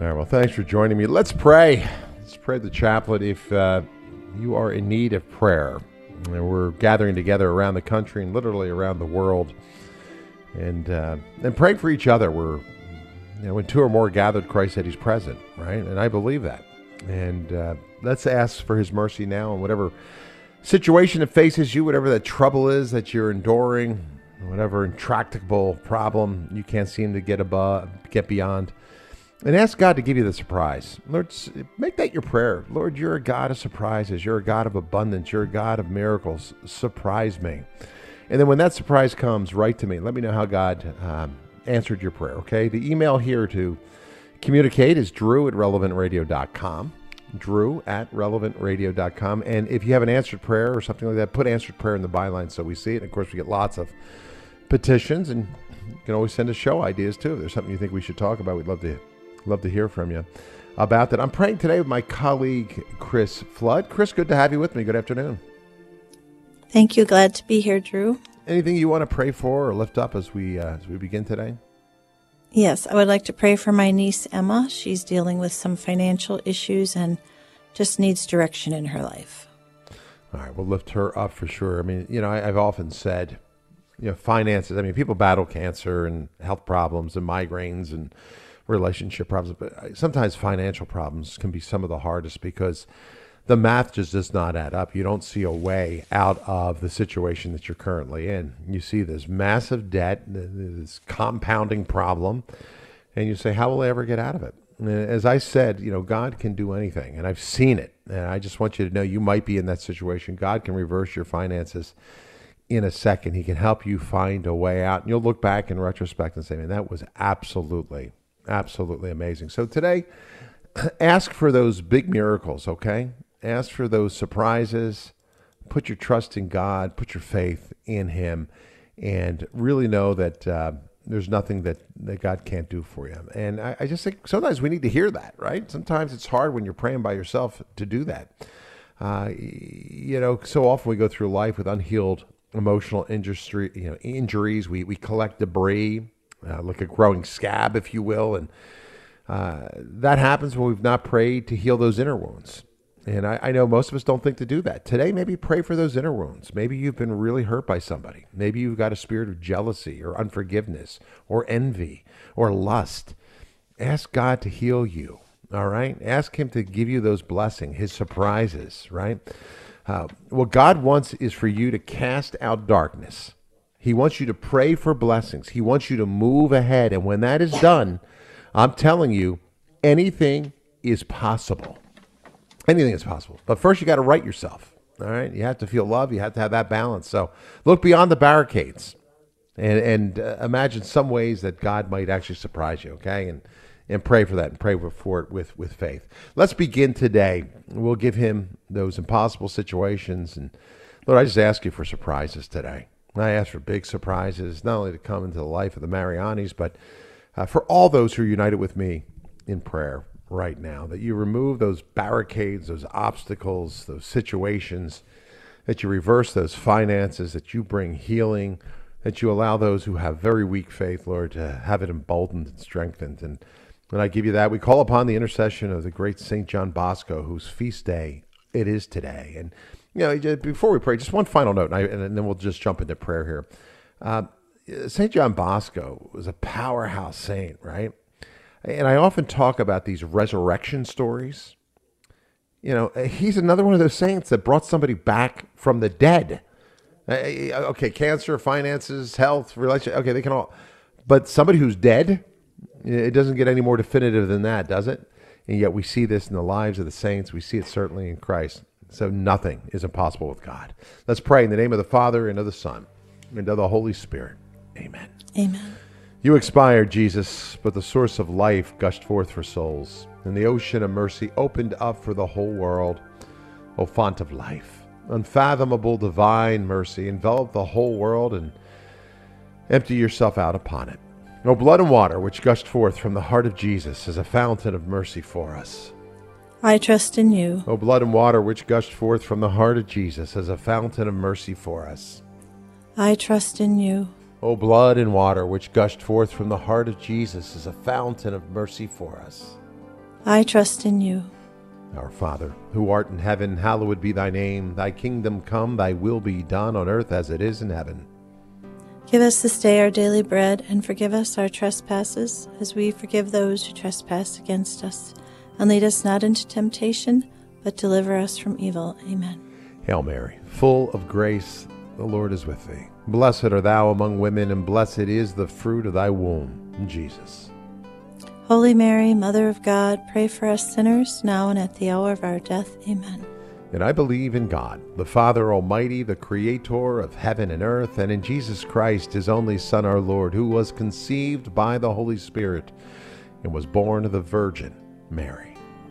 All right, well, thanks for joining me. Let's pray. Let's pray the chaplet if uh, you are in need of prayer. And we're gathering together around the country and literally around the world and, uh, and praying for each other. We're, you know, when two or more gathered, Christ said he's present, right? And I believe that. And uh, let's ask for his mercy now and whatever situation that faces you, whatever that trouble is that you're enduring, whatever intractable problem you can't seem to get above, get beyond and ask God to give you the surprise. Lord, make that your prayer. Lord, you're a God of surprises. You're a God of abundance. You're a God of miracles. Surprise me. And then when that surprise comes, write to me. Let me know how God um, answered your prayer, okay? The email here to communicate is drew at relevantradio.com. Drew at relevantradio.com. And if you have an answered prayer or something like that, put answered prayer in the byline so we see it. And of course, we get lots of petitions, and you can always send us show ideas too. If there's something you think we should talk about, we'd love to Love to hear from you about that. I'm praying today with my colleague, Chris Flood. Chris, good to have you with me. Good afternoon. Thank you. Glad to be here, Drew. Anything you want to pray for or lift up as we uh, as we begin today? Yes, I would like to pray for my niece Emma. She's dealing with some financial issues and just needs direction in her life. All right, we'll lift her up for sure. I mean, you know, I, have often said, you know, finances. I mean, people battle cancer and health problems and migraines and relationship problems, but uh, sometimes financial problems can be some of the hardest because the math just does not add up. You don't see a way out of the situation that you're currently in. You see this massive debt, this compounding problem, and you say, How will I ever get out of it? And uh, as I said, you know, God can do anything, and I've seen it. And I just want you to know you might be in that situation. God can reverse your finances in a second. He can help you find a way out. And you'll look back in retrospect and say, Man, that was absolutely Absolutely amazing. So today, ask for those big miracles, okay? Ask for those surprises. Put your trust in God, put your faith in Him, and really know that uh, there's nothing that, that God can't do for you. And I, I just think sometimes we need to hear that, right? Sometimes it's hard when you're praying by yourself to do that. Uh, you know, so often we go through life with unhealed emotional injury, you know, injuries. We, we collect debris uh, like a growing scab, if you will. And uh, that happens when we've not prayed to heal those inner wounds. And I, I, know most of us don't think to do that. Today, maybe pray for those inner wounds. Maybe you've been really hurt by somebody. Maybe you've got a spirit of jealousy or unforgiveness or envy or lust. Ask God to heal you. All right? Ask Him to give you those blessings, His surprises, right? Uh, what God wants is for you to cast out darkness he wants you to pray for blessings. He wants you to move ahead. And when that is done, I'm telling you, anything is possible. Anything is possible. But first, you got to right yourself. All right. You have to feel love. You have to have that balance. So look beyond the barricades and, and uh, imagine some ways that God might actually surprise you. Okay. And, and pray for that and pray for it with, with faith. Let's begin today. We'll give him those impossible situations. And Lord, I just ask you for surprises today. I ask for big surprises, not only to come into the life of the Marianis, but uh, for all those who are united with me in prayer right now, that you remove those barricades, those obstacles, those situations, that you reverse those finances, that you bring healing, that you allow those who have very weak faith, Lord, to have it emboldened and strengthened. And when I give you that, we call upon the intercession of the great St. John Bosco, whose feast day it is today. And you know, before we pray, just one final note, and, I, and then we'll just jump into prayer here. Uh, St. John Bosco was a powerhouse saint, right? And I often talk about these resurrection stories. You know, he's another one of those saints that brought somebody back from the dead. Uh, okay, cancer, finances, health, relation. Okay, they can all, but somebody who's dead, it doesn't get any more definitive than that, does it? And yet we see this in the lives of the saints. We see it certainly in Christ. So nothing is impossible with God. Let's pray in the name of the Father and of the Son and of the Holy Spirit. Amen. Amen. You expired, Jesus, but the source of life gushed forth for souls, and the ocean of mercy opened up for the whole world. O font of life, unfathomable divine mercy, envelop the whole world and empty yourself out upon it. O blood and water which gushed forth from the heart of Jesus as a fountain of mercy for us. I trust in you. O blood and water which gushed forth from the heart of Jesus as a fountain of mercy for us. I trust in you. O blood and water which gushed forth from the heart of Jesus as a fountain of mercy for us. I trust in you. Our Father, who art in heaven, hallowed be thy name. Thy kingdom come, thy will be done on earth as it is in heaven. Give us this day our daily bread, and forgive us our trespasses, as we forgive those who trespass against us. And lead us not into temptation, but deliver us from evil. Amen. Hail Mary, full of grace, the Lord is with thee. Blessed are thou among women, and blessed is the fruit of thy womb, Jesus. Holy Mary, Mother of God, pray for us sinners, now and at the hour of our death. Amen. And I believe in God, the Father Almighty, the Creator of heaven and earth, and in Jesus Christ, his only Son, our Lord, who was conceived by the Holy Spirit and was born of the Virgin Mary.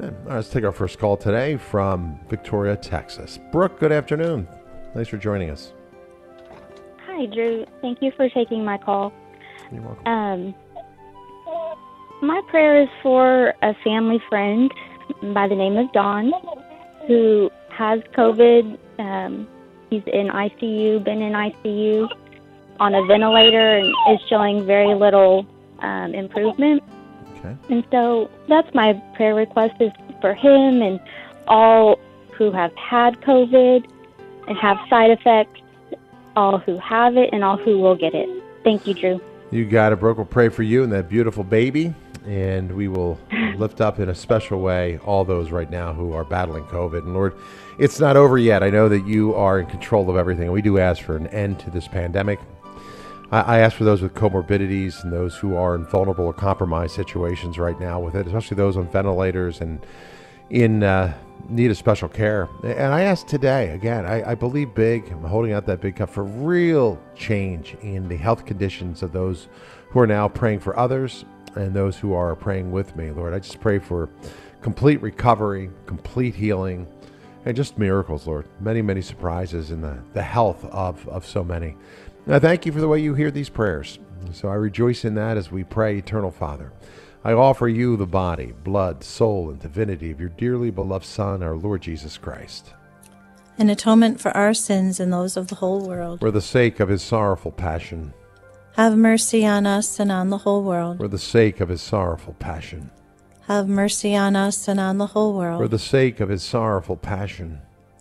All right, let's take our first call today from Victoria, Texas. Brooke, good afternoon. Thanks for joining us. Hi, Drew. Thank you for taking my call. You're welcome. Um, my prayer is for a family friend by the name of Don who has COVID. Um, he's in ICU, been in ICU on a ventilator, and is showing very little um, improvement. Okay. And so that's my prayer request is for him and all who have had COVID and have side effects, all who have it and all who will get it. Thank you, Drew. You got it, Brooke. We'll pray for you and that beautiful baby. And we will lift up in a special way all those right now who are battling COVID. And Lord, it's not over yet. I know that you are in control of everything. We do ask for an end to this pandemic. I, ask for those with comorbidities and those who are in vulnerable or compromised situations right now with it, especially those on ventilators and in uh, need of special care. And I ask today, again, I, I believe big, I'm holding out that big cup for real change in the health conditions of those who are now praying for others and those who are praying with me. Lord, I just pray for complete recovery, complete healing, and just miracles, Lord. Many, many surprises in the, the health of, of so many. I thank you for the way you hear these prayers. So I rejoice in that as we pray, Eternal Father. I offer you the body, blood, soul, and divinity of your dearly beloved Son, our Lord Jesus Christ, An atonement for our sins and those of the whole world. for the sake of his sorrowful passion, Have mercy on us and on the whole world. for the sake of his sorrowful passion, Have mercy on us and on the whole world. for the sake of his sorrowful passion,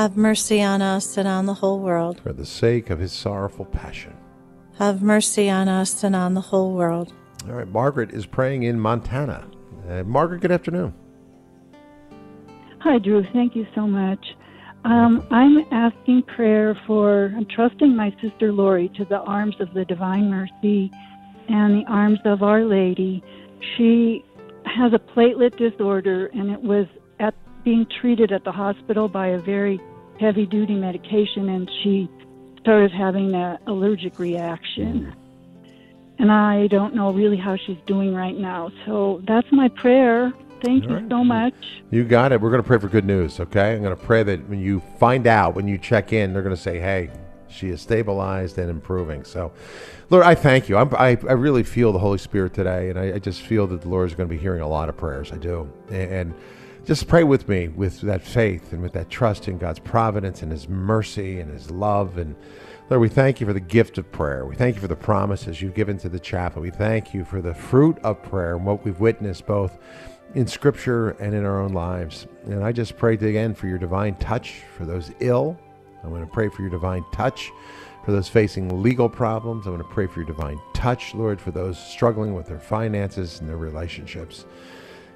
Have mercy on us and on the whole world. for the sake of his sorrowful passion. Have mercy on us and on the whole world. All right, Margaret is praying in Montana. Uh, Margaret, good afternoon. Hi, Drew. Thank you so much. Um, I'm asking prayer for, I'm trusting my sister Lori to the arms of the Divine Mercy and the arms of Our Lady. She has a platelet disorder and it was at being treated at the hospital by a very heavy duty medication and she started having an allergic reaction. And I don't know really how she's doing right now. So that's my prayer. Thank All you right. so much. You got it. We're going to pray for good news, okay? I'm going to pray that when you find out, when you check in, they're going to say, hey, she is stabilized and improving. So, Lord, I thank you. I'm, I, I really feel the Holy Spirit today, and I, I just feel that the Lord is going to be hearing a lot of prayers. I do. And, and just pray with me with that faith and with that trust in God's providence and His mercy and His love. And Lord, we thank you for the gift of prayer. We thank you for the promises you've given to the chaplet. We thank you for the fruit of prayer and what we've witnessed both in Scripture and in our own lives. And I just pray again for your divine touch for those ill. I'm going to pray for your divine touch for those facing legal problems. I'm going to pray for your divine touch, Lord, for those struggling with their finances and their relationships.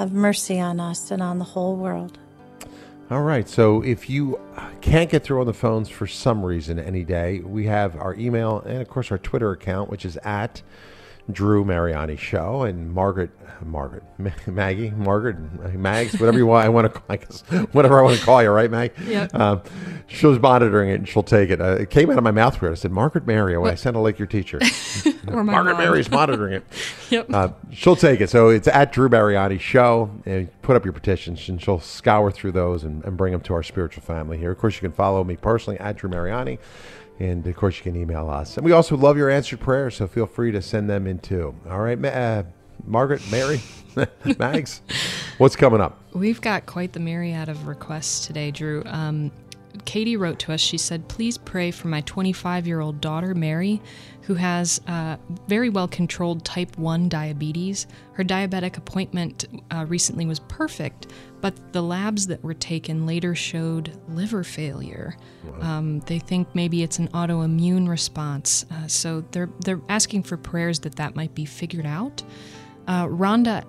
Have mercy on us and on the whole world. All right. So if you can't get through on the phones for some reason any day, we have our email and, of course, our Twitter account, which is at Drew Mariani Show and Margaret, Margaret, Maggie, Margaret, Mags, whatever you want. I want to, call, I guess, whatever I want to call you, right, Mag? Yeah. Um, she was monitoring it and she'll take it. Uh, it came out of my mouth weird. I said, Margaret Mary, when I sounded like your teacher. Margaret mom. Mary's monitoring it. Yep. Uh, she'll take it. So it's at Drew Mariani Show. And put up your petitions, and she'll scour through those and, and bring them to our spiritual family here. Of course, you can follow me personally at Drew Mariani. And of course, you can email us. And we also love your answered prayers, so feel free to send them in too. All right, uh, Margaret, Mary, Mags, what's coming up? We've got quite the myriad of requests today, Drew. Um, Katie wrote to us. She said, Please pray for my 25 year old daughter, Mary, who has uh, very well controlled type 1 diabetes. Her diabetic appointment uh, recently was perfect, but the labs that were taken later showed liver failure. Um, they think maybe it's an autoimmune response. Uh, so they're, they're asking for prayers that that might be figured out. Uh, Rhonda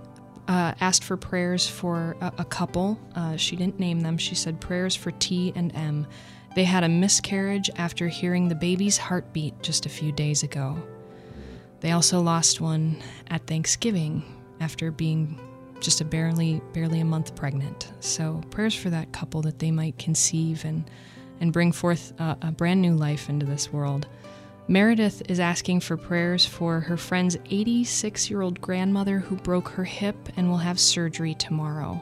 uh, asked for prayers for a, a couple. Uh, she didn't name them. She said prayers for T and M. They had a miscarriage after hearing the baby's heartbeat just a few days ago. They also lost one at Thanksgiving after being just a barely barely a month pregnant. So prayers for that couple that they might conceive and and bring forth a, a brand new life into this world. Meredith is asking for prayers for her friend's 86 year old grandmother who broke her hip and will have surgery tomorrow.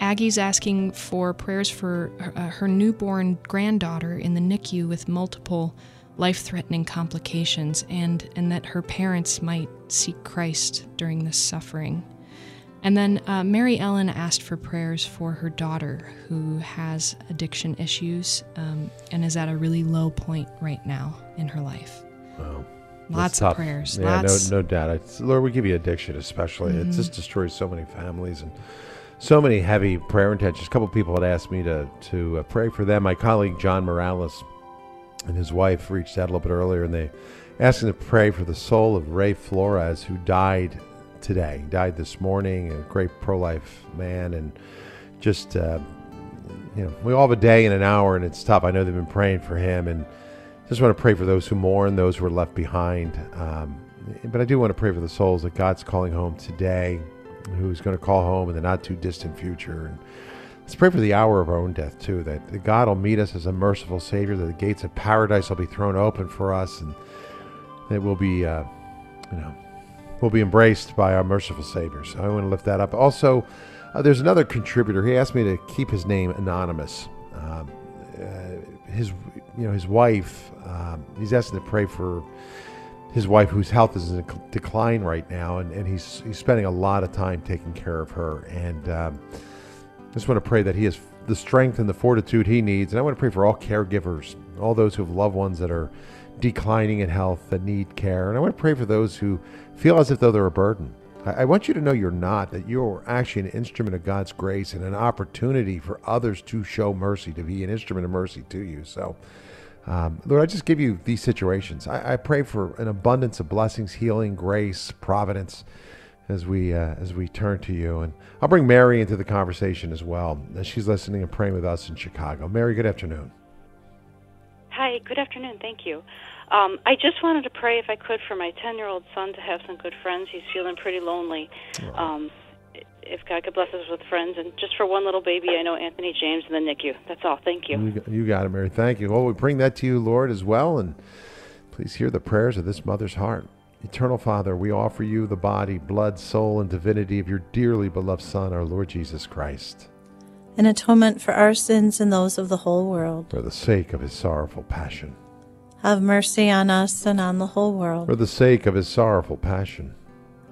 Aggie's asking for prayers for uh, her newborn granddaughter in the NICU with multiple life threatening complications and, and that her parents might seek Christ during this suffering. And then uh, Mary Ellen asked for prayers for her daughter who has addiction issues um, and is at a really low point right now in her life. Wow. Lots of prayers. Yeah, lots. no, no doubt. Lord, we give you addiction, especially. It Mm-hmm. just destroys so many families and so many heavy prayer intentions. A couple people had asked me to to uh, pray for them. My colleague John Morales and his wife reached out a little bit earlier, and they asked him to pray for the soul of Ray Flores, who died today. He died this morning. A great pro-life man, and just uh, you know, we all have a day and an hour, and it's tough. I know they've been praying for him, and just want to pray for those who mourn, those who are left behind. Um, but I do want to pray for the souls that God's calling home today, who's going to call home in the not too distant future. And let's pray for the hour of our own death too, that God will meet us as a merciful Savior, that the gates of paradise will be thrown open for us, and that we'll be, uh, you know, we'll be embraced by our merciful Savior. So I want to lift that up. Also, uh, there's another contributor. He asked me to keep his name anonymous. Um, uh, his, you know, his wife. Um, he's asking to pray for his wife, whose health is in decline right now, and, and he's he's spending a lot of time taking care of her. And um, I just want to pray that he has the strength and the fortitude he needs. And I want to pray for all caregivers, all those who have loved ones that are declining in health that need care. And I want to pray for those who feel as if though they're a burden. I, I want you to know you're not, that you're actually an instrument of God's grace and an opportunity for others to show mercy, to be an instrument of mercy to you. So, um, Lord, I just give you these situations. I, I pray for an abundance of blessings, healing, grace, providence as we uh, as we turn to you. And I'll bring Mary into the conversation as well. As she's listening and praying with us in Chicago. Mary, good afternoon. Hi, good afternoon. Thank you. Um, I just wanted to pray, if I could, for my 10 year old son to have some good friends. He's feeling pretty lonely. Um, if God could bless us with friends, and just for one little baby, I know Anthony James in the NICU. That's all. Thank you. You got, you got it, Mary. Thank you. Well, we bring that to you, Lord, as well, and please hear the prayers of this mother's heart. Eternal Father, we offer you the body, blood, soul, and divinity of your dearly beloved Son, our Lord Jesus Christ. An atonement for our sins and those of the whole world. For the sake of his sorrowful passion. Have mercy on us and on the whole world. For the sake of his sorrowful passion.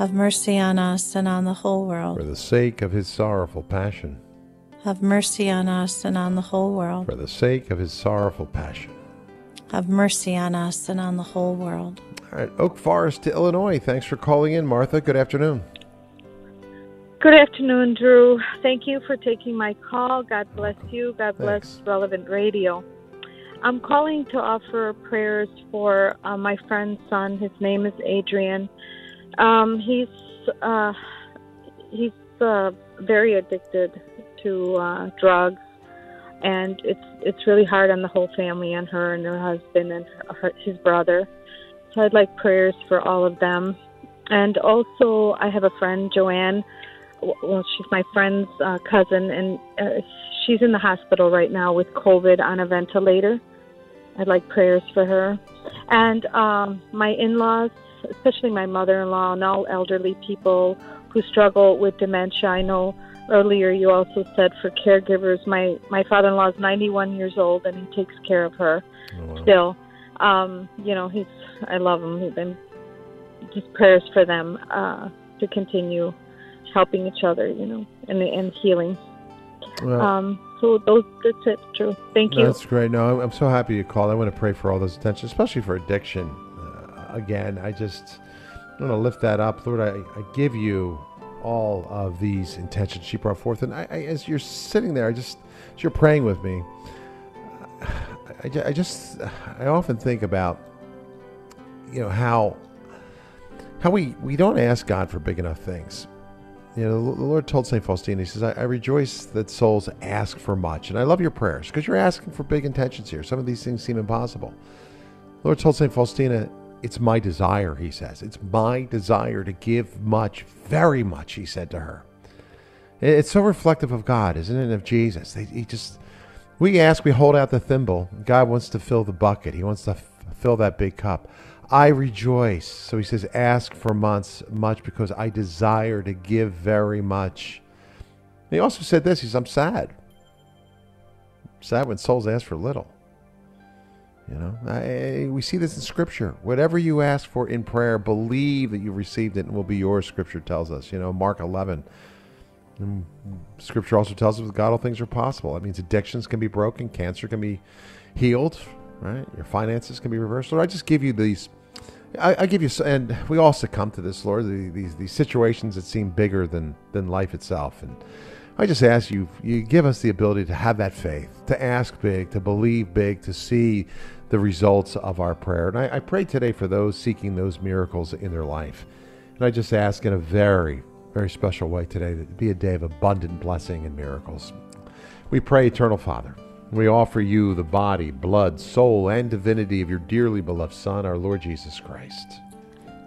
Have mercy on us and on the whole world. For the sake of his sorrowful passion. Have mercy on us and on the whole world. For the sake of his sorrowful passion. Have mercy on us and on the whole world. All right, Oak Forest to Illinois. Thanks for calling in, Martha. Good afternoon. Good afternoon, Drew. Thank you for taking my call. God bless you. God bless Thanks. Relevant Radio. I'm calling to offer prayers for uh, my friend's son. His name is Adrian. Um, he's uh, he's uh, very addicted to uh, drugs, and it's it's really hard on the whole family, on her and her husband and her, his brother. So I'd like prayers for all of them. And also, I have a friend, Joanne well, she's my friend's uh, cousin, and uh, she's in the hospital right now with COVID on a ventilator. I'd like prayers for her. And um, my in laws, especially my mother in law, and all elderly people who struggle with dementia. I know earlier you also said for caregivers. My, my father in law is 91 years old, and he takes care of her Oh, wow. still. Um, you know, he's I love him. He's been just prayers for them uh, to continue helping each other, you know, and and healing. Well, Um, so those that's it, Drew. Thank you. That's great. No, I'm, I'm so happy you called. I want to pray for all those attention, especially for addiction. Again, I just want to lift that up, Lord. I, I give you all of these intentions she brought forth, and I, I, as you're sitting there, I just as you're praying with me, I, I just I often think about you know how how we we don't ask God for big enough things. You know, the Lord told St. Faustina, He says, I, I rejoice that souls ask for much. And I love your prayers because you're asking for big intentions here. Some of these things seem impossible. The Lord told St. Faustina, It's my desire, he says. It's my desire to give much, very much, he said to her. It's so reflective of God, isn't it? Of Jesus. He just, we ask, we hold out the thimble. God wants to fill the bucket, He wants to f- fill that big cup. I rejoice. So he says, ask for months much because I desire to give very much. And he also said this. He says, I'm sad. sad when souls ask for little. You know, I, we see this in Scripture. Whatever you ask for in prayer, believe that you've received it and will be yours. Scripture tells us. You know, Mark 11. And scripture also tells us with God all things are possible. That means addictions can be broken, cancer can be healed, right? Your finances can be reversed. Lord, I just give you these. I, I give you, and we all succumb to this, Lord. the- These these situations that seem bigger than than life itself, and I just ask you, you give us the ability to have that faith, to ask big, to believe big, to see the results of our prayer. And I, I pray today for those seeking those miracles in their life. And I just ask in a very, very special way today that it be a day of abundant blessing and miracles. We pray, Eternal Father. We offer you the body, blood, soul, and divinity of your dearly beloved Son, our Lord Jesus Christ,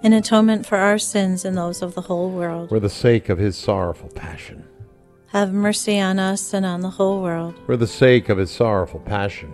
In atonement for our sins and those of the whole world. for the sake of his sorrowful passion. Have mercy on us and on the whole world. For the sake of his sorrowful passion.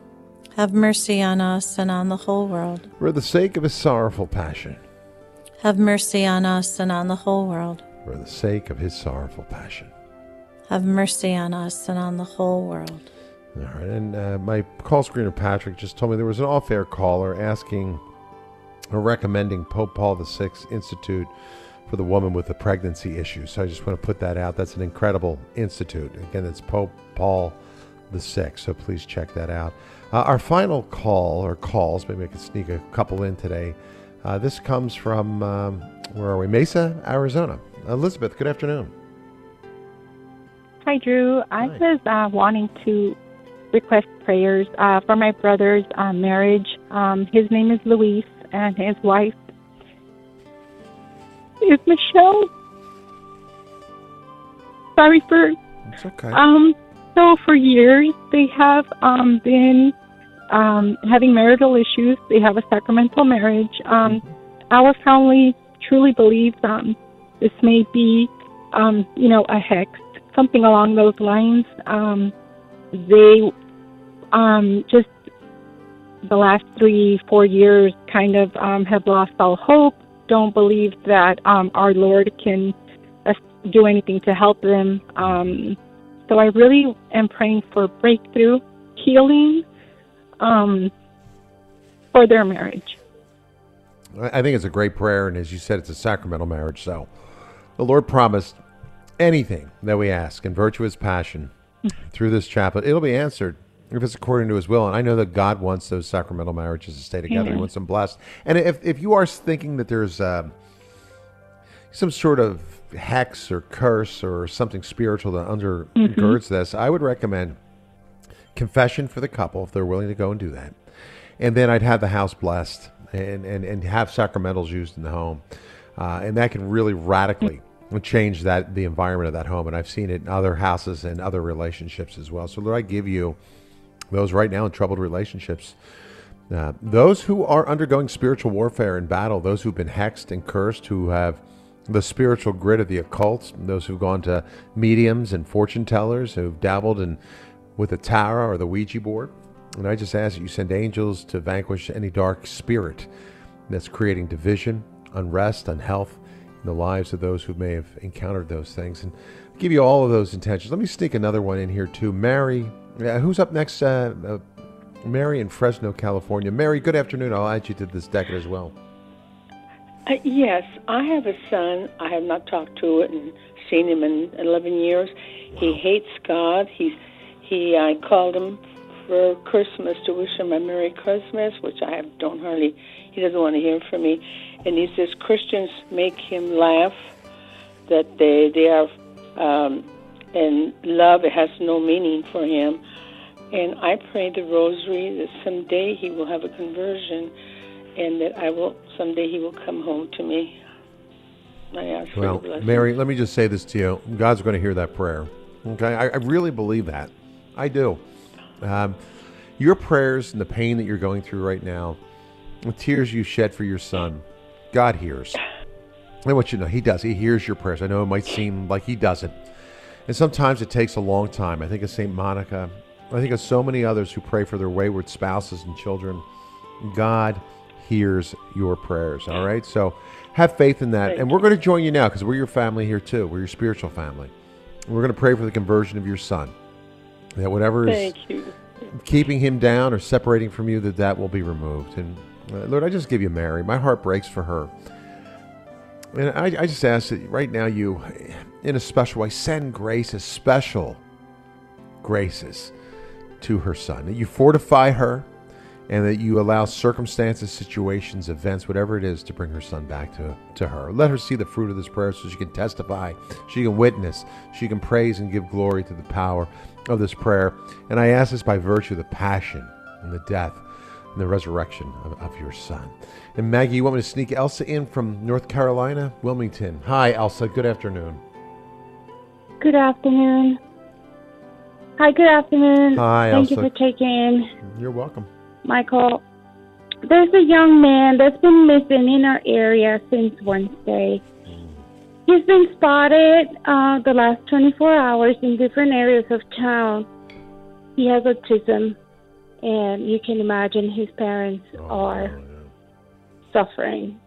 Have mercy on us and on the whole world. For the sake of his sorrowful passion. Have mercy on us and on the whole world. For the sake of his sorrowful passion. have mercy on us and on the whole world. All right, and uh, my call screener Patrick just told me there was an off-air caller asking or recommending Pope Paul VI Institute for the woman with the pregnancy issue. So I just want to put that out. That's an incredible institute. Again, it's Pope Paul VI. So please check that out. Uh, our final call or calls, maybe I can sneak a couple in today. Uh, this comes from um, where are we? Mesa, Arizona. Elizabeth, good afternoon. Hi, Drew. I was uh, wanting to request prayers uh, for my brother's uh, marriage. Um, his name is Luis, and his wife is Michelle. Sorry for It's okay. um. So for years they have um been um having marital issues. They have a sacramental marriage. Um, our family truly believes um this may be um you know a hex, something along those lines. Um, they um just the last three four years kind of um have lost all hope. Don't believe that um our Lord can uh, do anything to help them. Um, so I really am praying for breakthrough, healing um, for their marriage. I think it's a great prayer, and as you said, it's a sacramental marriage. So the Lord promised anything that we ask in virtuous passion through this chaplet, it'll be answered if it's according to His will. And I know that God wants those sacramental marriages to stay together. He wants them blessed. And if if you are thinking that there's uh, some sort of hex or curse or something spiritual that undergirds this, I would recommend confession for the couple if they're willing to go and do that. And then I'd have the house blessed and, and, and have sacramentals used in the home. Uh, and that can really radically change that the environment of that home. And I've seen it in other houses and other relationships as well. So Lord, I give you those right now in troubled relationships. Uh, those who are undergoing spiritual warfare and battle, those who've been hexed and cursed, who have the spiritual grid of the occult, those who've gone to mediums and fortune tellers, who've dabbled in with the tarot or the Ouija board. And I just ask that you send angels to vanquish any dark spirit that's creating division, unrest, unhealth in the lives of those who may have encountered those things. And give you all of those intentions. Let me sneak another one in here too. Mary, who's up next? Uh, uh, Mary in Fresno, California. Mary, good afternoon. I'll add you to this deck as well. Uh, yes, I have a son. I have not talked to it and seen him in 11 years. He hates God. He's he. I called him for Christmas to wish him a Merry Christmas, which I don't hardly. He doesn't want to hear from me, and he says Christians make him laugh. That they they are, um, and love has no meaning for him. And I pray the Rosary that someday he will have a conversion and that I will someday he will come home to me. I ask Well. Mary, let me just say this to you. God's going to hear that prayer. Okay? I, I really believe that. I do. Um, your prayers and the pain that you're going through right now, the tears you shed for your son, God hears. I want you to know He does. He hears your prayers. I know it might seem like He doesn't. And sometimes it takes a long time. I think of St. Monica. I think of so many others who pray for their wayward spouses and children. God hears your prayers. All right? So have faith in that. And we're going to join you now because we're your family here too. We're your spiritual family. We're going to pray for the conversion of your son. That whatever is keeping him down or separating from you, that that will be removed. And uh, Lord, I just give you Mary. My heart breaks for her. And I, I just ask that right now you, in a special way, send graces, special graces to her son. That you fortify her and that you allow circumstances, situations, events, whatever it is, to bring her son back to, to her. Let her see the fruit of this prayer so she can testify, she can witness, she can praise and give glory to the power of this prayer. And I ask this by virtue of the passion and the death and the resurrection of, of your son. And Maggie, you want me to sneak Elsa in from North Carolina, Wilmington? Hi, Elsa. Good afternoon. Good afternoon. Hi, good afternoon. Hi, Thank Elsa. you for taking You're welcome. My call. There's a young man that's been missing in our area since Wednesday. He's been spotted uh, the last 24 hours in different areas of town. He has autism, and you can imagine his parents are suffering.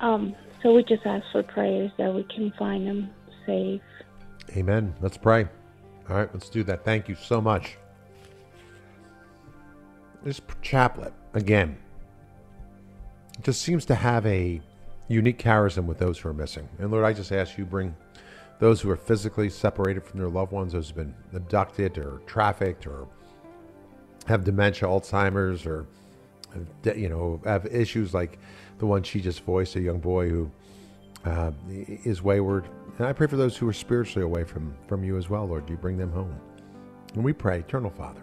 Um, so we just ask for prayers that we can find him safe. Amen. Let's pray. All right, let's do that. Thank you so much. This chaplet, again, just seems to have a unique charism with those who are missing. And Lord, I just ask you bring those who are physically separated from their loved ones, those who've been abducted or trafficked or have dementia, Alzheimer's, or you know have issues like the one she just voiced, a young boy who uh, is wayward. And I pray for those who are spiritually away from from you as well, Lord. Do you bring them home? And we pray, Eternal Father,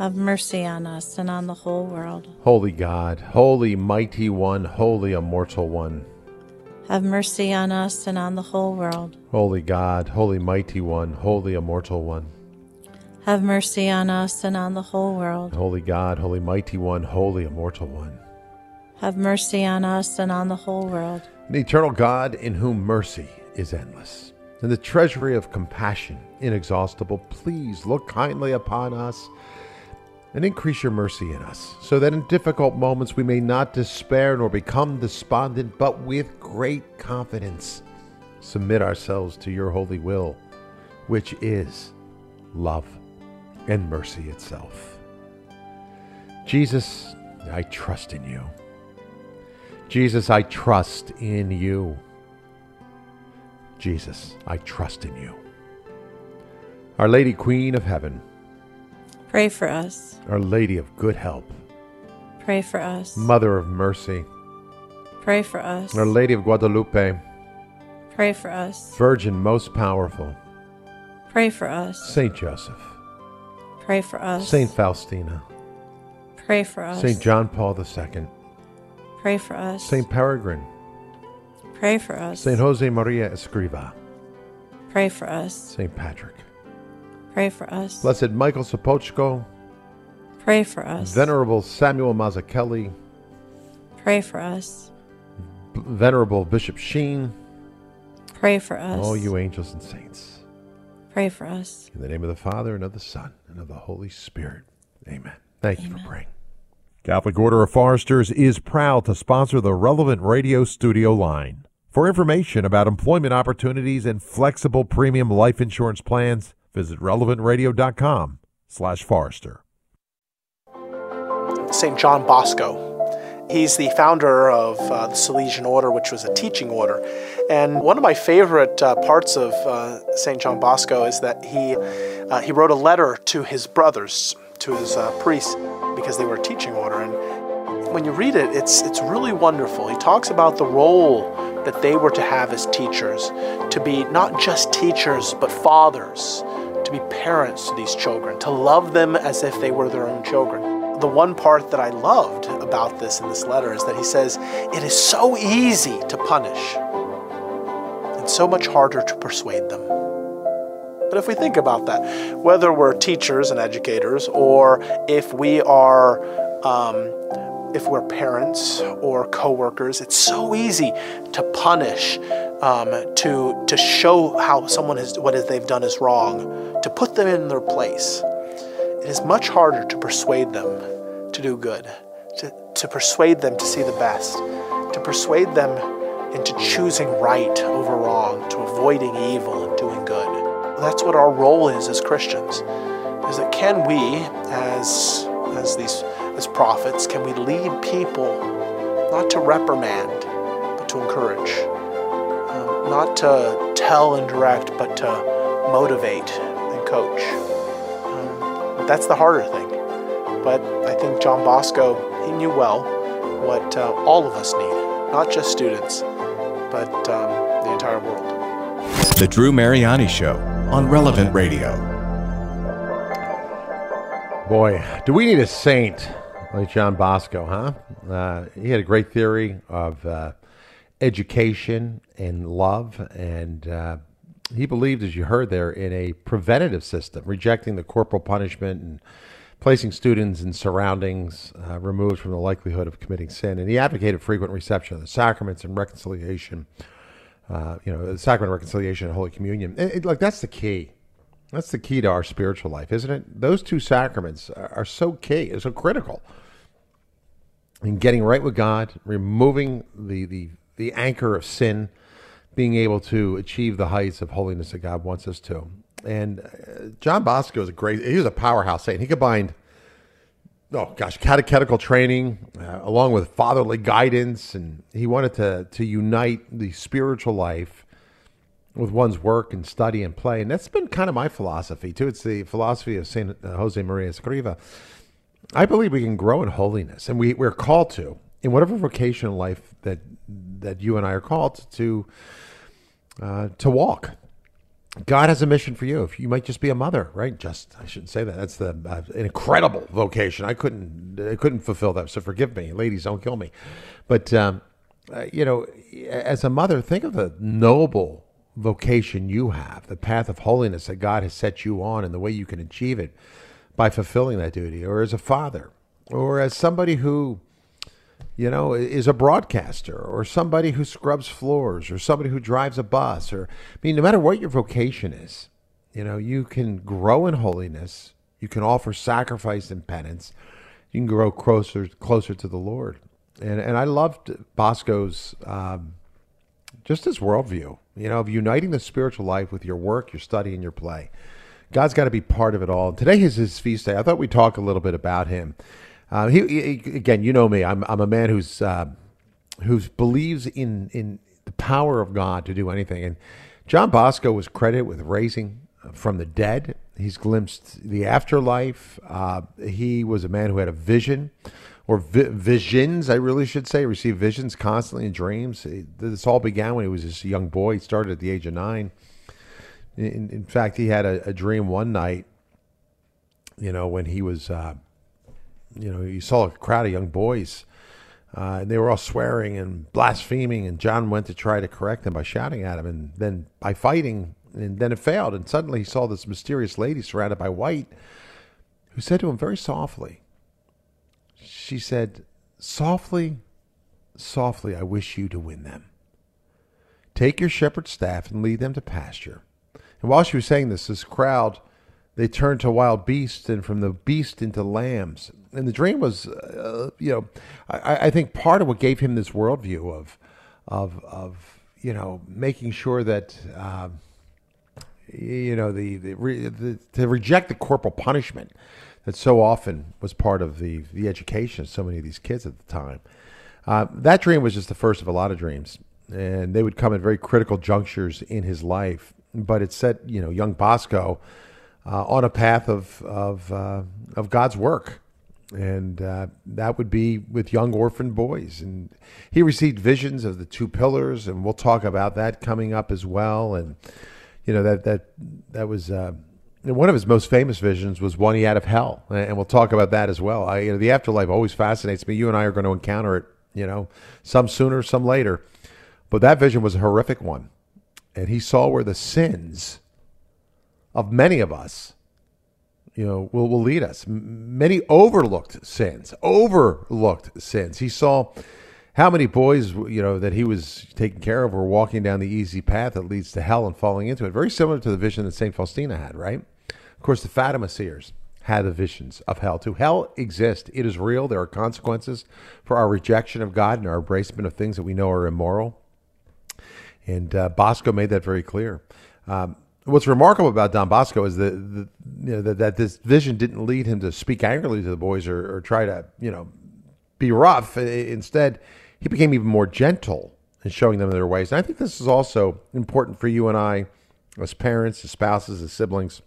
Have mercy on us and on the whole world. Holy God, holy mighty one, holy immortal one. Have mercy on us and on the whole world. Holy God, holy mighty one, holy immortal one. Have mercy on us and on the whole world. Holy God, holy mighty one, holy immortal one. Have mercy on us and on the whole world. An eternal God in whom mercy is endless, and the treasury of compassion inexhaustible, please look kindly upon us and increase your mercy in us, so that in difficult moments we may not despair nor become despondent, but with great confidence submit ourselves to your holy will, which is love and mercy itself. Jesus, I trust in you. Jesus, I trust in you. Jesus, I trust in you. Our Lady Queen of Heaven, Pray for us. Our Lady of Good Help. Pray for us. Mother of Mercy. Pray for us. Our Lady of Guadalupe. Pray for us. Virgin most powerful. Pray for us. Saint Joseph. Pray for us. Saint Faustina. Pray for us. Saint John Paul II. Pray for us. Saint Peregrine. Pray for us. Saint Jose Maria Escriva. Pray for us. Saint Patrick. Pray for us. Blessed Michael Sopocko. Pray for us. Venerable Samuel Mazzucchelli. Pray for us. Venerable Bishop Sheen. Pray for us. All you angels and saints. Pray for us. In the name of the Father, and of the Son, and of the Holy Spirit. Amen. Thank Amen. you for praying. Catholic Order of Foresters is proud to sponsor the relevant radio studio line. For information about employment opportunities and flexible premium life insurance plans, visit relevantradio.com slash forester. St. John Bosco. He's the founder of uh, the Salesian Order, which was a teaching order. And one of my favorite uh, parts of uh, St. John Bosco is that he, uh, he wrote a letter to his brothers, to his uh, priests, because they were a teaching order. And when you read it, it's, it's really wonderful. He talks about the role that they were to have as teachers, to be not just teachers, but fathers, to be parents to these children, to love them as if they were their own children. The one part that I loved about this in this letter is that he says, It is so easy to punish and so much harder to persuade them. But if we think about that, whether we're teachers and educators, or if we are um, if we're parents or coworkers, it's so easy to punish, um, to to show how someone has what they've done is wrong, to put them in their place. It is much harder to persuade them to do good, to, to persuade them to see the best, to persuade them into choosing right over wrong, to avoiding evil and doing good. That's what our role is as Christians. Is that can we, as as these as prophets, can we lead people not to reprimand, but to encourage, um, not to tell and direct, but to motivate and coach. Um, that's the harder thing. But I think John Bosco, he knew well what uh, all of us need, not just students, but um, the entire world. The Drew Mariani Show on Relevant Radio. Boy, do we need a saint like John Bosco, huh? Uh, he had a great theory of uh, education and love, and uh, he believed, as you heard there, in a preventative system, rejecting the corporal punishment and placing students in surroundings uh, removed from the likelihood of committing sin. And he advocated frequent reception of the sacraments and reconciliation. Uh, you know, the sacrament of reconciliation and Holy Communion. It, it, like that's the key. That's the key to our spiritual life, isn't it? Those two sacraments are, so key, so critical in getting right with God, removing the the the anchor of sin, being able to achieve the heights of holiness that God wants us to. And uh, John Bosco is a great, he was a powerhouse saint. He combined, oh gosh, catechetical training uh, along with fatherly guidance. And he wanted to, to unite the spiritual life with one's work and study and play. And that's been kind of my philosophy too. It's the philosophy of St. Uh, Jose Maria Escriva. I believe we can grow in holiness and we, we're called to in whatever vocation in life that, that you and I are called to, uh, to walk God has a mission for you. If you might just be a mother, right? Just I shouldn't say that. That's the uh, an incredible vocation. I couldn't I couldn't fulfill that. So forgive me, ladies. Don't kill me. But um, uh, you know, as a mother, think of the noble vocation you have, the path of holiness that God has set you on, and the way you can achieve it by fulfilling that duty. Or as a father, or as somebody who you know, is a broadcaster or somebody who scrubs floors or somebody who drives a bus or I mean no matter what your vocation is, you know, you can grow in holiness, you can offer sacrifice and penance, you can grow closer closer to the Lord. And and I loved Bosco's um, just his worldview, you know, of uniting the spiritual life with your work, your study, and your play. God's got to be part of it all. Today is his feast day. I thought we'd talk a little bit about him. Uh, he, he, again, you know me. I'm I'm a man who's uh, who believes in in the power of God to do anything. And John Bosco was credited with raising from the dead. He's glimpsed the afterlife. Uh, he was a man who had a vision, or vi- visions, I really should say. He received visions constantly in dreams. This all began when he was just a young boy. He started at the age of nine. In, in fact, he had a, a, dream one night. You know, when he was uh, you know, he saw a crowd of young boys, uh, and they were all swearing and blaspheming. And John went to try to correct them by shouting at him, and then by fighting, and then it failed. And suddenly he saw this mysterious lady surrounded by white, who said to him very softly. She said, "Softly, softly, I wish you to win them. Take your shepherd's staff and lead them to pasture." And while she was saying this, this crowd they turned to wild beasts, and from the beast into lambs and the dream was, uh, you know, I, I, think part of what gave him this worldview of, of, of you know, making sure that, uh, you know, the, the, re, the, to reject the corporal punishment that so often was part of the the education of so many of these kids at the time. Uh, that dream was just the first of a lot of dreams, and they would come at very critical junctures in his life. But it set, you know, young Bosco uh, on a path of of uh, of God's work and uh, that would be with young orphan boys. And he received visions of the two pillars, and we'll talk about that coming up as well. And you know that that that was uh, one of his most famous visions was one he had of hell, and we'll talk about that as well. I, you know, the afterlife always fascinates me. You and I are going to encounter it, you know, some sooner, some later. But that vision was a horrific one, and he saw where the sins of many of us you know, will, will lead us. Many overlooked sins, overlooked sins. He saw how many boys, you know, that he was taking care of were walking down the easy path that leads to hell and falling into it. Very similar to the vision that St. Faustina had, right? Of course, the Fatima seers had the visions of hell too. Hell exists. It is real. There are consequences for our rejection of God and our embracement of things that we know are immoral. And uh, Bosco made that very clear. Um, what's remarkable about Don Bosco is that, the, you know, that, that this vision didn't lead him to speak angrily to the boys or, or try to you know be rough. Instead, he became even more gentle in showing them their ways. And I think this is also important for you and I, as parents, as spouses, as siblings.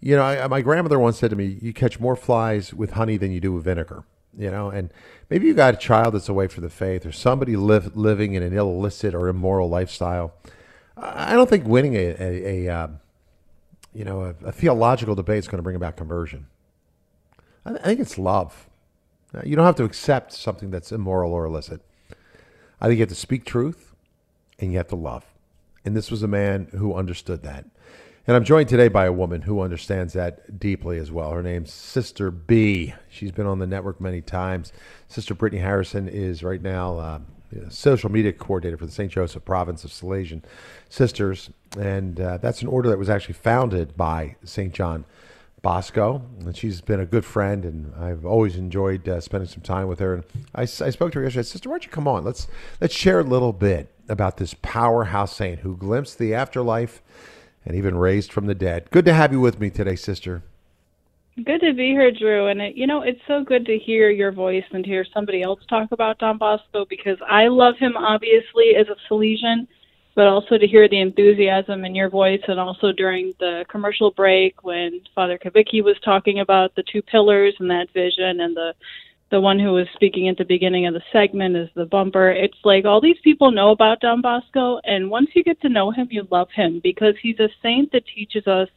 You know, I, my grandmother once said to me, "You catch more flies with honey than you do with vinegar." You know, and maybe you got a child that's away from the faith, or somebody live, living in an illicit or immoral lifestyle. I don't think winning a, a, a uh, you know a, a theological debate is going to bring about conversion. I, I think it's love. Uh, You don't have to accept something that's immoral or illicit. I think you have to speak truth, and you have to love. And this was a man who understood that. And I'm joined today by a woman who understands that deeply as well. Her name's Sister B. She's been on the network many times. Sister Brittany Harrison is right now uh, social media coordinator for the St. Joseph Province of Salesian Sisters. And uh, that's an order that was actually founded by St. John Bosco. And she's been a good friend, and I've always enjoyed uh, spending some time with her. And I spoke to her yesterday. I said, Sister, why don't you come on? Let's, let's share a little bit about this powerhouse saint who glimpsed the afterlife and even raised from the dead. Good to have you with me today, sister. Good to be here, Drew. And it, you know, it's so good to hear your voice and hear somebody else talk about Don Bosco because I love him obviously as a Salesian, but also to hear the enthusiasm in your voice and also during the commercial break when Father Kavicki was talking about the two pillars and that vision and the the one who was speaking at the beginning of the segment is the bumper. It's like all these people know about Don Bosco, and once you get to know him, you love him because he's a saint that teaches us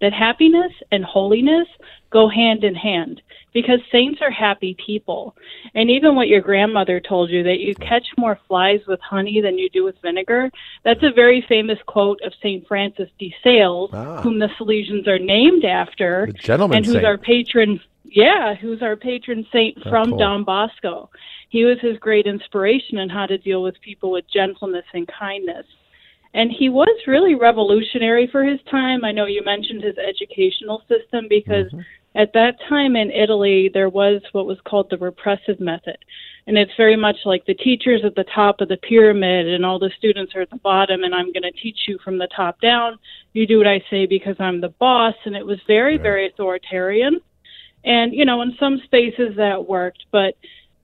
that happiness and holiness go hand in hand because saints are happy people. And even what your grandmother told you that you catch more flies with honey than you do with vinegar, that's a very famous quote of St. Francis de Sales, Ah. whom the Salesians are named after, and who's saint. our patron. Yeah, who's our patron saint Oh, from cool. Don Bosco. He was his great inspiration in how to deal with people with gentleness and kindness. And he was really revolutionary for his time. I know you mentioned his educational system because Mm-hmm. at that time in Italy, there was what was called the repressive method. And it's very much like the teachers at the top of the pyramid and all the students are at the bottom, and I'm going to teach you from the top down. You do what I say because I'm the boss. And it was very, very authoritarian. And, you know, in some spaces that worked, but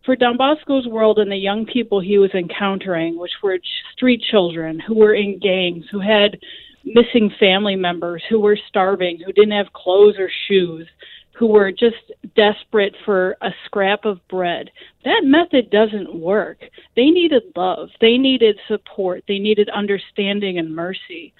for Don Bosco's world and the young people he was encountering, which were street children who were in gangs, who had missing family members, who were starving, who didn't have clothes or shoes, who were just desperate for a scrap of bread. That method doesn't work. They needed love, they needed support, they needed understanding and mercy.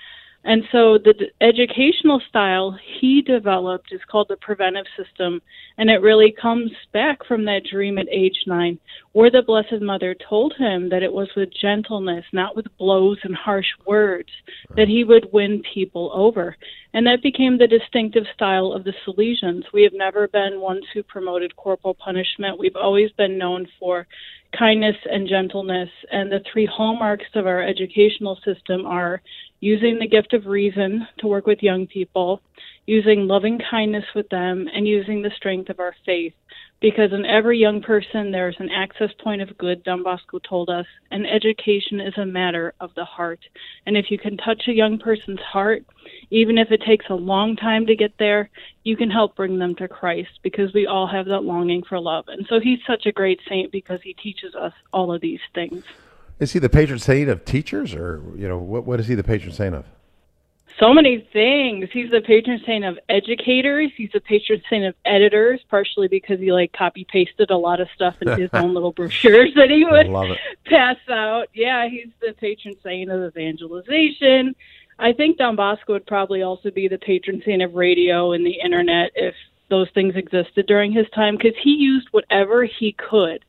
And so the d- educational style he developed is called the preventive system, and it really comes back from that dream at age nine, where the Blessed Mother told him that it was with gentleness, not with blows and harsh words, that he would win people over. And that became the distinctive style of the Salesians. We have never been ones who promoted corporal punishment. We've always been known for kindness and gentleness. And the three hallmarks of our educational system are using the gift of reason to work with young people, using loving kindness with them, and using the strength of our faith. Because in every young person, there's an access point of good, Don Bosco told us, and education is a matter of the heart. And if you can touch a young person's heart, even if it takes a long time to get there, you can help bring them to Christ because we all have that longing for love. And so he's such a great saint because he teaches us all of these things. Is he the patron saint of teachers, or you know what? What is he the patron saint of? So many things. He's the patron saint of educators. He's the patron saint of editors, partially because he like copy pasted a lot of stuff in his own little brochures that he would pass out. Yeah, he's the patron saint of evangelization. I think Don Bosco would probably also be the patron saint of radio and the internet if those things existed during his time because he used whatever he could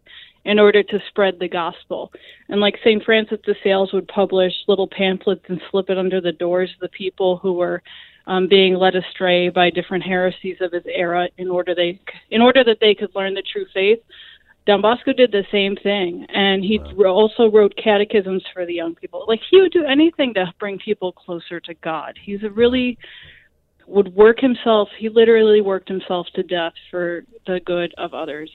in order to spread the gospel. And like St. Francis de Sales would publish little pamphlets and slip it under the doors of the people who were um, being led astray by different heresies of his era in order they in order that they could learn the true faith. Don Bosco did the same thing, and he wr- also wrote catechisms for the young people. Like he would do anything to bring people closer to God. He's a really would work himself. He literally worked himself to death for the good of others,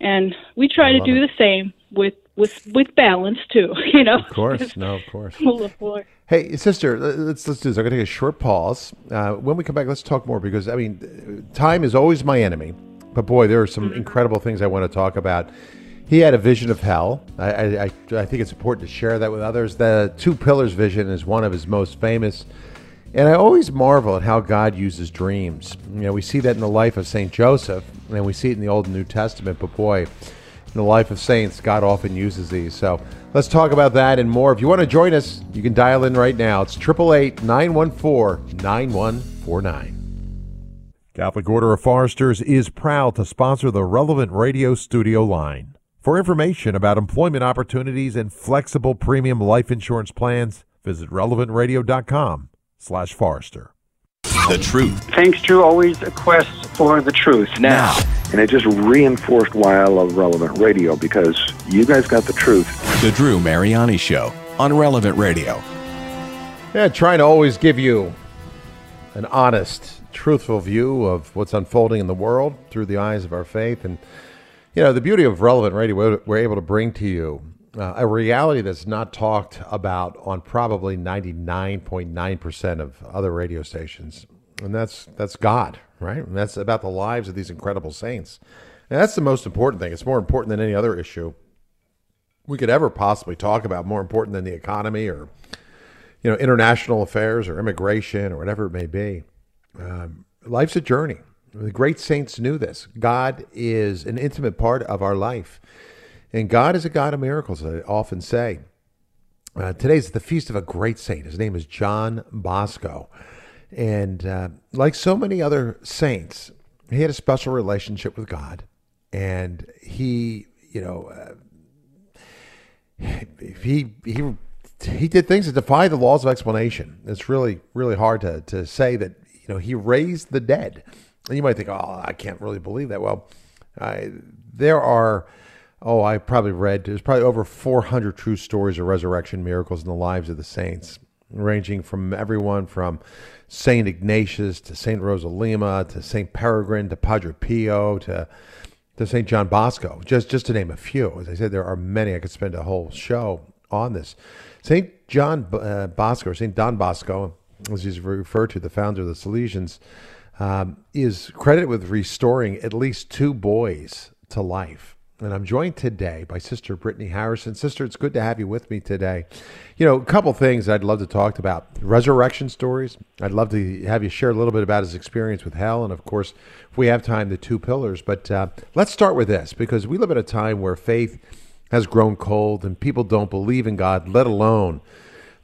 and we try to love do the same with with with balance too. You know, Of course, no, of course. Full of war. Hey, sister, let's let's do this. I'm gonna take a short pause. Uh, when we come back, let's talk more because I mean, time is always my enemy. But boy, there are some incredible things I want to talk about. He had a vision of hell. I, I, I, I think it's important to share that with others. The two pillars vision is one of his most famous. And I always marvel at how God uses dreams. You know, we see that in the life of St. Joseph, and we see it in the Old and New Testament, but boy, in the life of saints, God often uses these. So let's talk about that and more. If you want to join us, you can dial in right now. It's 888 914 9149. Catholic Order of Foresters is proud to sponsor the relevant radio studio line. For information about employment opportunities and flexible premium life insurance plans, visit relevantradio.com slash Forester. The truth. Thanks, Drew. Always a quest for the truth. Now. And it just reinforced why I love Relevant Radio because you guys got the truth. The Drew Mariani Show on Relevant Radio. Yeah, trying to always give you an honest, truthful view of what's unfolding in the world through the eyes of our faith. And, you know, the beauty of Relevant Radio, we're, we're able to bring to you uh, a reality that's not talked about on probably 99.9% of other radio stations. And that's, that's God, right? And that's about the lives of these incredible saints. And that's the most important thing. It's more important than any other issue we could ever possibly talk about, more important than the economy or, you know, international affairs or immigration or whatever it may be. Um, life's a journey. The great saints knew this. God is an intimate part of our life. And God is a God of miracles, I often say. Uh, today's the feast of a great saint. His name is John Bosco. And uh, like so many other saints, he had a special relationship with God. And he, you know, uh, he, he, he did things that defy the laws of explanation. It's really, really hard to, to say that, you know, he raised the dead. And you might think, oh, I can't really believe that. Well, I, there are oh, I probably read there's probably over 400 true stories of resurrection miracles in the lives of the saints, ranging from everyone from Saint Ignatius to Saint Rose of Lima to Saint Peregrine to Padre Pio to to Saint John Bosco, just just to name a few. As I said, there are many. I could spend a whole show on this. Saint John uh, Bosco, or Saint Don Bosco, as he's referred to, the founder of the Salesians, um, is credited with restoring at least two boys to life and I'm joined today by Sister Brittany Harrison. Sister, it's good to have you with me today. You know, a couple things I'd love to talk about resurrection stories. I'd love to have you share a little bit about his experience with hell, and of course, if we have time, the two pillars. But uh, let's start with this because we live at a time where faith has grown cold and people don't believe in God, let alone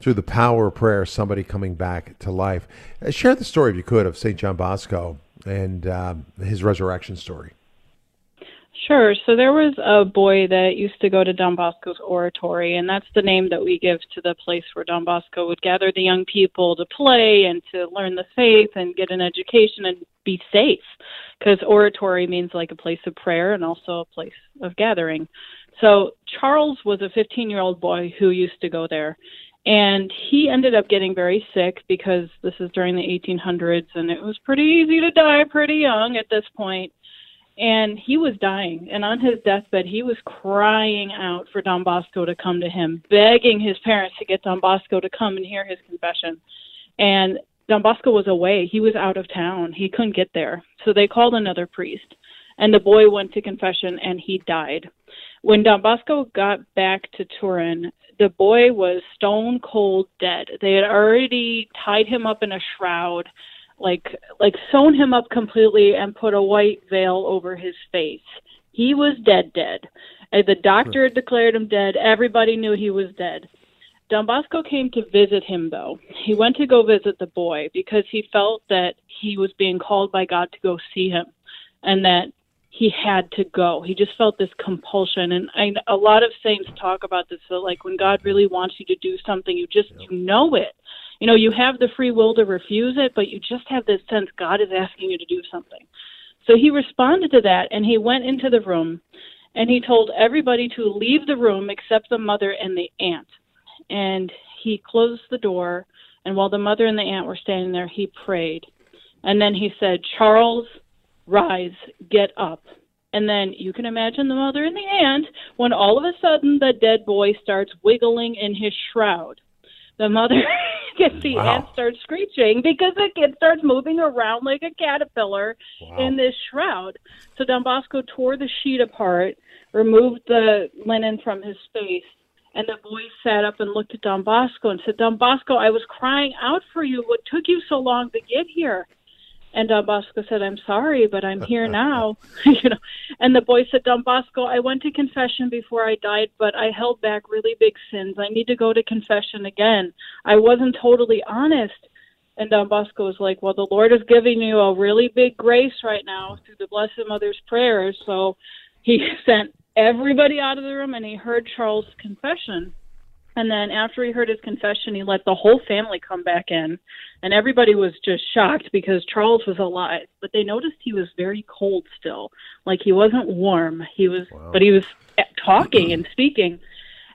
through the power of prayer, somebody coming back to life. Uh, share the story, if you could, of St. John Bosco and uh, his resurrection story. Sure. So there was a boy that used to go to Don Bosco's oratory, and that's the name that we give to the place where Don Bosco would gather the young people to play and to learn the faith and get an education and be safe. Because oratory means like a place of prayer and also a place of gathering. So Charles was a 15 year old boy who used to go there. And he ended up getting very sick because this is during the 1800s, and it was pretty easy to die pretty young at this point and he was dying. And on his deathbed he was crying out for don bosco to come to him begging his parents to get don bosco to come and hear his confession. And don bosco was away. He was out of town. He couldn't get there. So they called another priest. And the boy went to confession and he died. When don bosco got back to turin the boy was stone cold dead. They had already tied him up in a shroud like like sewn him up completely and put a white veil over his face. He was dead, dead. And the doctor had declared him dead. Everybody knew he was dead. Don Bosco came to visit him, though. He went to go visit the boy because he felt that he was being called by God to go see him and that he had to go. He just felt this compulsion. And I, a lot of saints talk about this. So, like, when God really wants you to do something, you just, you know it you know, you have the free will to refuse it, but you just have this sense God is asking you to do something. So he responded to that and he went into the room and he told everybody to leave the room except the mother and the aunt. And he closed the door and while the mother and the aunt were standing there, he prayed. And then he said, Charles, rise, get up. And then you can imagine the mother and the aunt when all of a sudden the dead boy starts wiggling in his shroud the mother gets the wow. aunt starts screeching because the kid starts moving around like a caterpillar wow. in this shroud. So Don Bosco tore the sheet apart, removed the linen from his face, And the boy sat up and looked at Don Bosco and said, Don Bosco, I was crying out for you. What took you so long to get here? And Don Bosco said, I'm sorry, but I'm here now. you know, and the boy said, Don Bosco, I went to confession before I died, but I held back really big sins. I need to go to confession again. I wasn't totally honest. And Don Bosco was like, Well, the Lord is giving you a really big grace right now through the Blessed Mother's prayers. So he sent everybody out of the room and he heard Charles' confession. And then after he heard his confession, he let the whole family come back in. And everybody was just shocked because Charles was alive. But they noticed he was very cold still. Like he wasn't warm. He was, wow. but he was talking and speaking.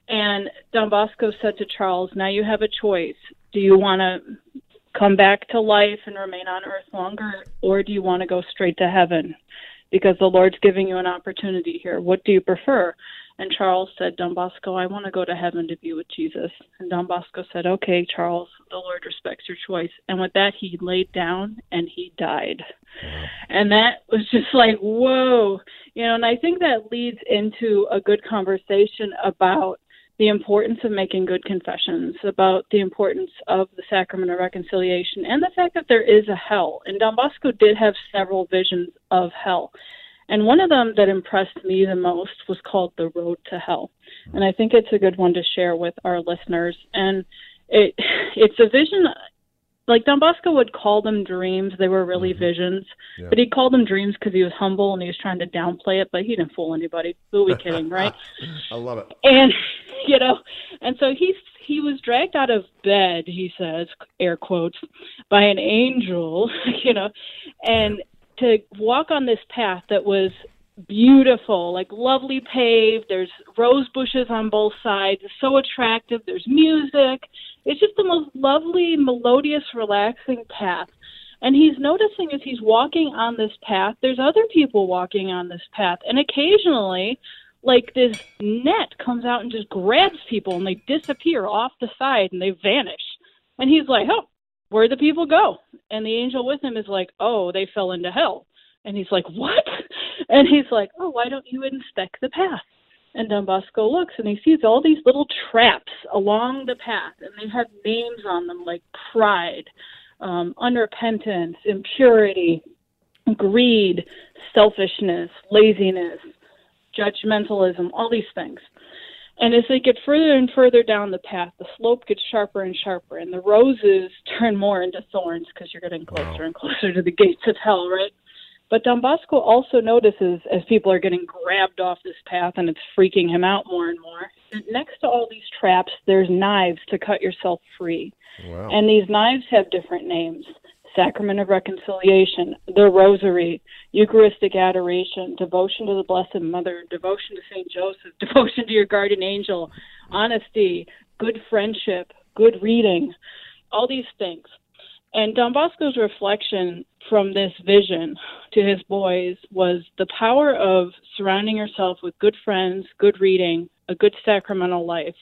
And Don Bosco said to Charles, Now you have a choice. Do you want to come back to life and remain on earth longer, or do you want to go straight to heaven? Because the Lord's giving you an opportunity here. What do you prefer? And Charles said, Don Bosco, I want to go to heaven to be with Jesus. And Don Bosco said, Okay, Charles, the Lord respects your choice. And with that, he laid down and he died. And that was just like, whoa. You know, and I think that leads into a good conversation about the importance of making good confessions, about the importance of the sacrament of reconciliation, and the fact that there is a hell. And Don Bosco did have several visions of hell. And one of them that impressed me the most was called The Road to Hell. And I think it's a good one to share with our listeners. And it it's a vision like Don Bosco would call them dreams. They were really mm-hmm. visions, yeah. but he called them dreams because he was humble and he was trying to downplay it. But he didn't fool anybody. Who are we kidding, right? I love it. And you know, and so he's he was dragged out of bed. He says, air quotes, by an angel. You know, and to walk on this path that was beautiful, like lovely paved. There's rose bushes on both sides. It's so attractive. There's music. It's just the most lovely, melodious, relaxing path. And he's noticing as he's walking on this path, there's other people walking on this path. And occasionally, like this net comes out and just grabs people and they disappear off the side and they vanish. And he's like, oh, where'd the people go? And the angel with him is like, oh, they fell into hell. And he's like, what? And he's like, oh, why don't you inspect the path? And Don Bosco looks and he sees all these little traps along the path, and they have names on them like pride, um, unrepentance, impurity, greed, selfishness, laziness, judgmentalism, all these things. And as they get further and further down the path, the slope gets sharper and sharper, and the roses turn more into thorns because you're getting closer wow. and closer to the gates of hell, right? But Don Bosco also notices as people are getting grabbed off this path and it's freaking him out more and more, next to all these traps, there's knives to cut yourself free. Wow. And these knives have different names Sacrament of Reconciliation, the Rosary, Eucharistic Adoration, Devotion to the Blessed Mother, Devotion to St. Joseph, Devotion to your Guardian Angel, Honesty, Good Friendship, Good Reading, all these things. And Don Bosco's reflection from this vision to his boys was the power of surrounding yourself with good friends, good reading, a good sacramental life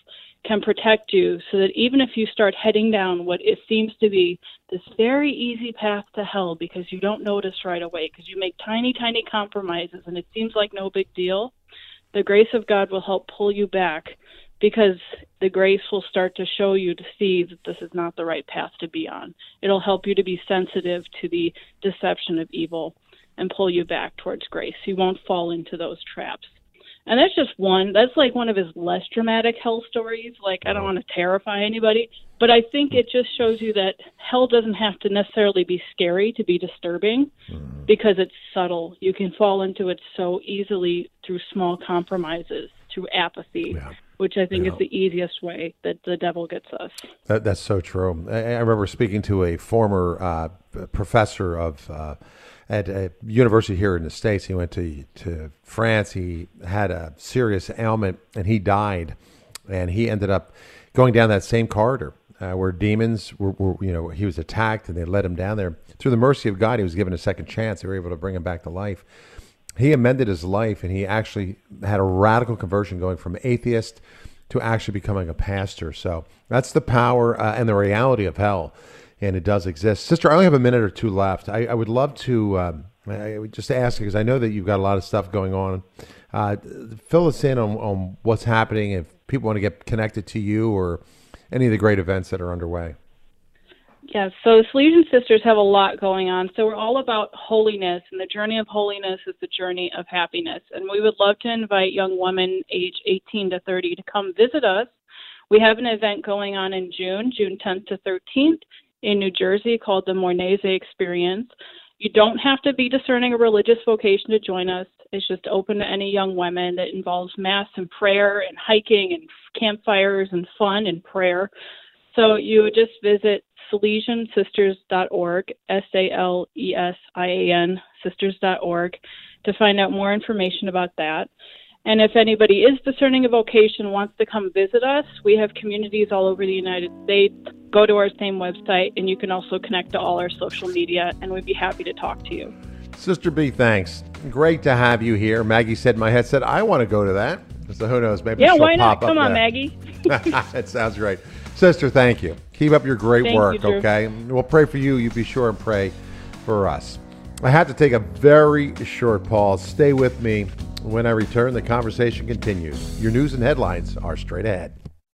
can protect you so that even if you start heading down what it seems to be this very easy path to hell because you don't notice right away because you make tiny tiny compromises and it seems like no big deal the grace of God will help pull you back because the grace will start to show you to see that this is not the right path to be on. It'll help you to be sensitive to the deception of evil and pull you back towards grace. You won't fall into those traps. And that's just one. That's like one of his less dramatic hell stories. Like, I don't want to terrify anybody, but I think it just shows you that hell doesn't have to necessarily be scary to be disturbing mm. because it's subtle. You can fall into it so easily through small compromises, through apathy. Yeah which I think is the easiest way that the devil gets us. That, that's so true. I, I, remember speaking to a former uh, professor of uh, at a university here in the states. He went to to France. He had a serious ailment and he died, and he ended up going down that same corridor uh, where demons were, were, You know, he was attacked and they led him down there. Through the mercy of God, he was given a second chance. They were able to bring him back to life. He amended his life and he actually had a radical conversion, going from atheist to actually becoming a pastor. So that's the power uh, and the reality of hell and it does exist. Sister, I only have a minute or two left. I, I would love to um, I would just ask because I know that you've got a lot of stuff going on Uh, fill us in on, on what's happening if people want to get connected to you or any of the great events that are underway. Yeah, so the Salesian Sisters have a lot going on. So we're all about holiness, and the journey of holiness is the journey of happiness. And we would love to invite young women age 18 to 30 to come visit us. We have an event going on in June, June 10th to 13th in New Jersey called the Mornese Experience. You don't have to be discerning a religious vocation to join us. It's just open to any young women. It involves mass and prayer and hiking and campfires and fun and prayer. So you just visit SalesianSisters.org, S A L E S I A N, sisters.org, to find out more information about that. And if anybody is discerning a vocation, wants to come visit us, we have communities all over the United States. Go to our same website, and you can also connect to all our social media, and we'd be happy to talk to you. Sister B, thanks. Great to have you here. Maggie said in my head said I want to go to that. So who knows? Maybe yeah, why not? Come on, there. Maggie. that sounds great. Sister, thank you. Keep up your great Thank work, you, okay? We'll pray for you. You be sure and pray for us. I have to take a very short pause. Stay with me. When I return, the conversation continues. Your news and headlines are straight ahead.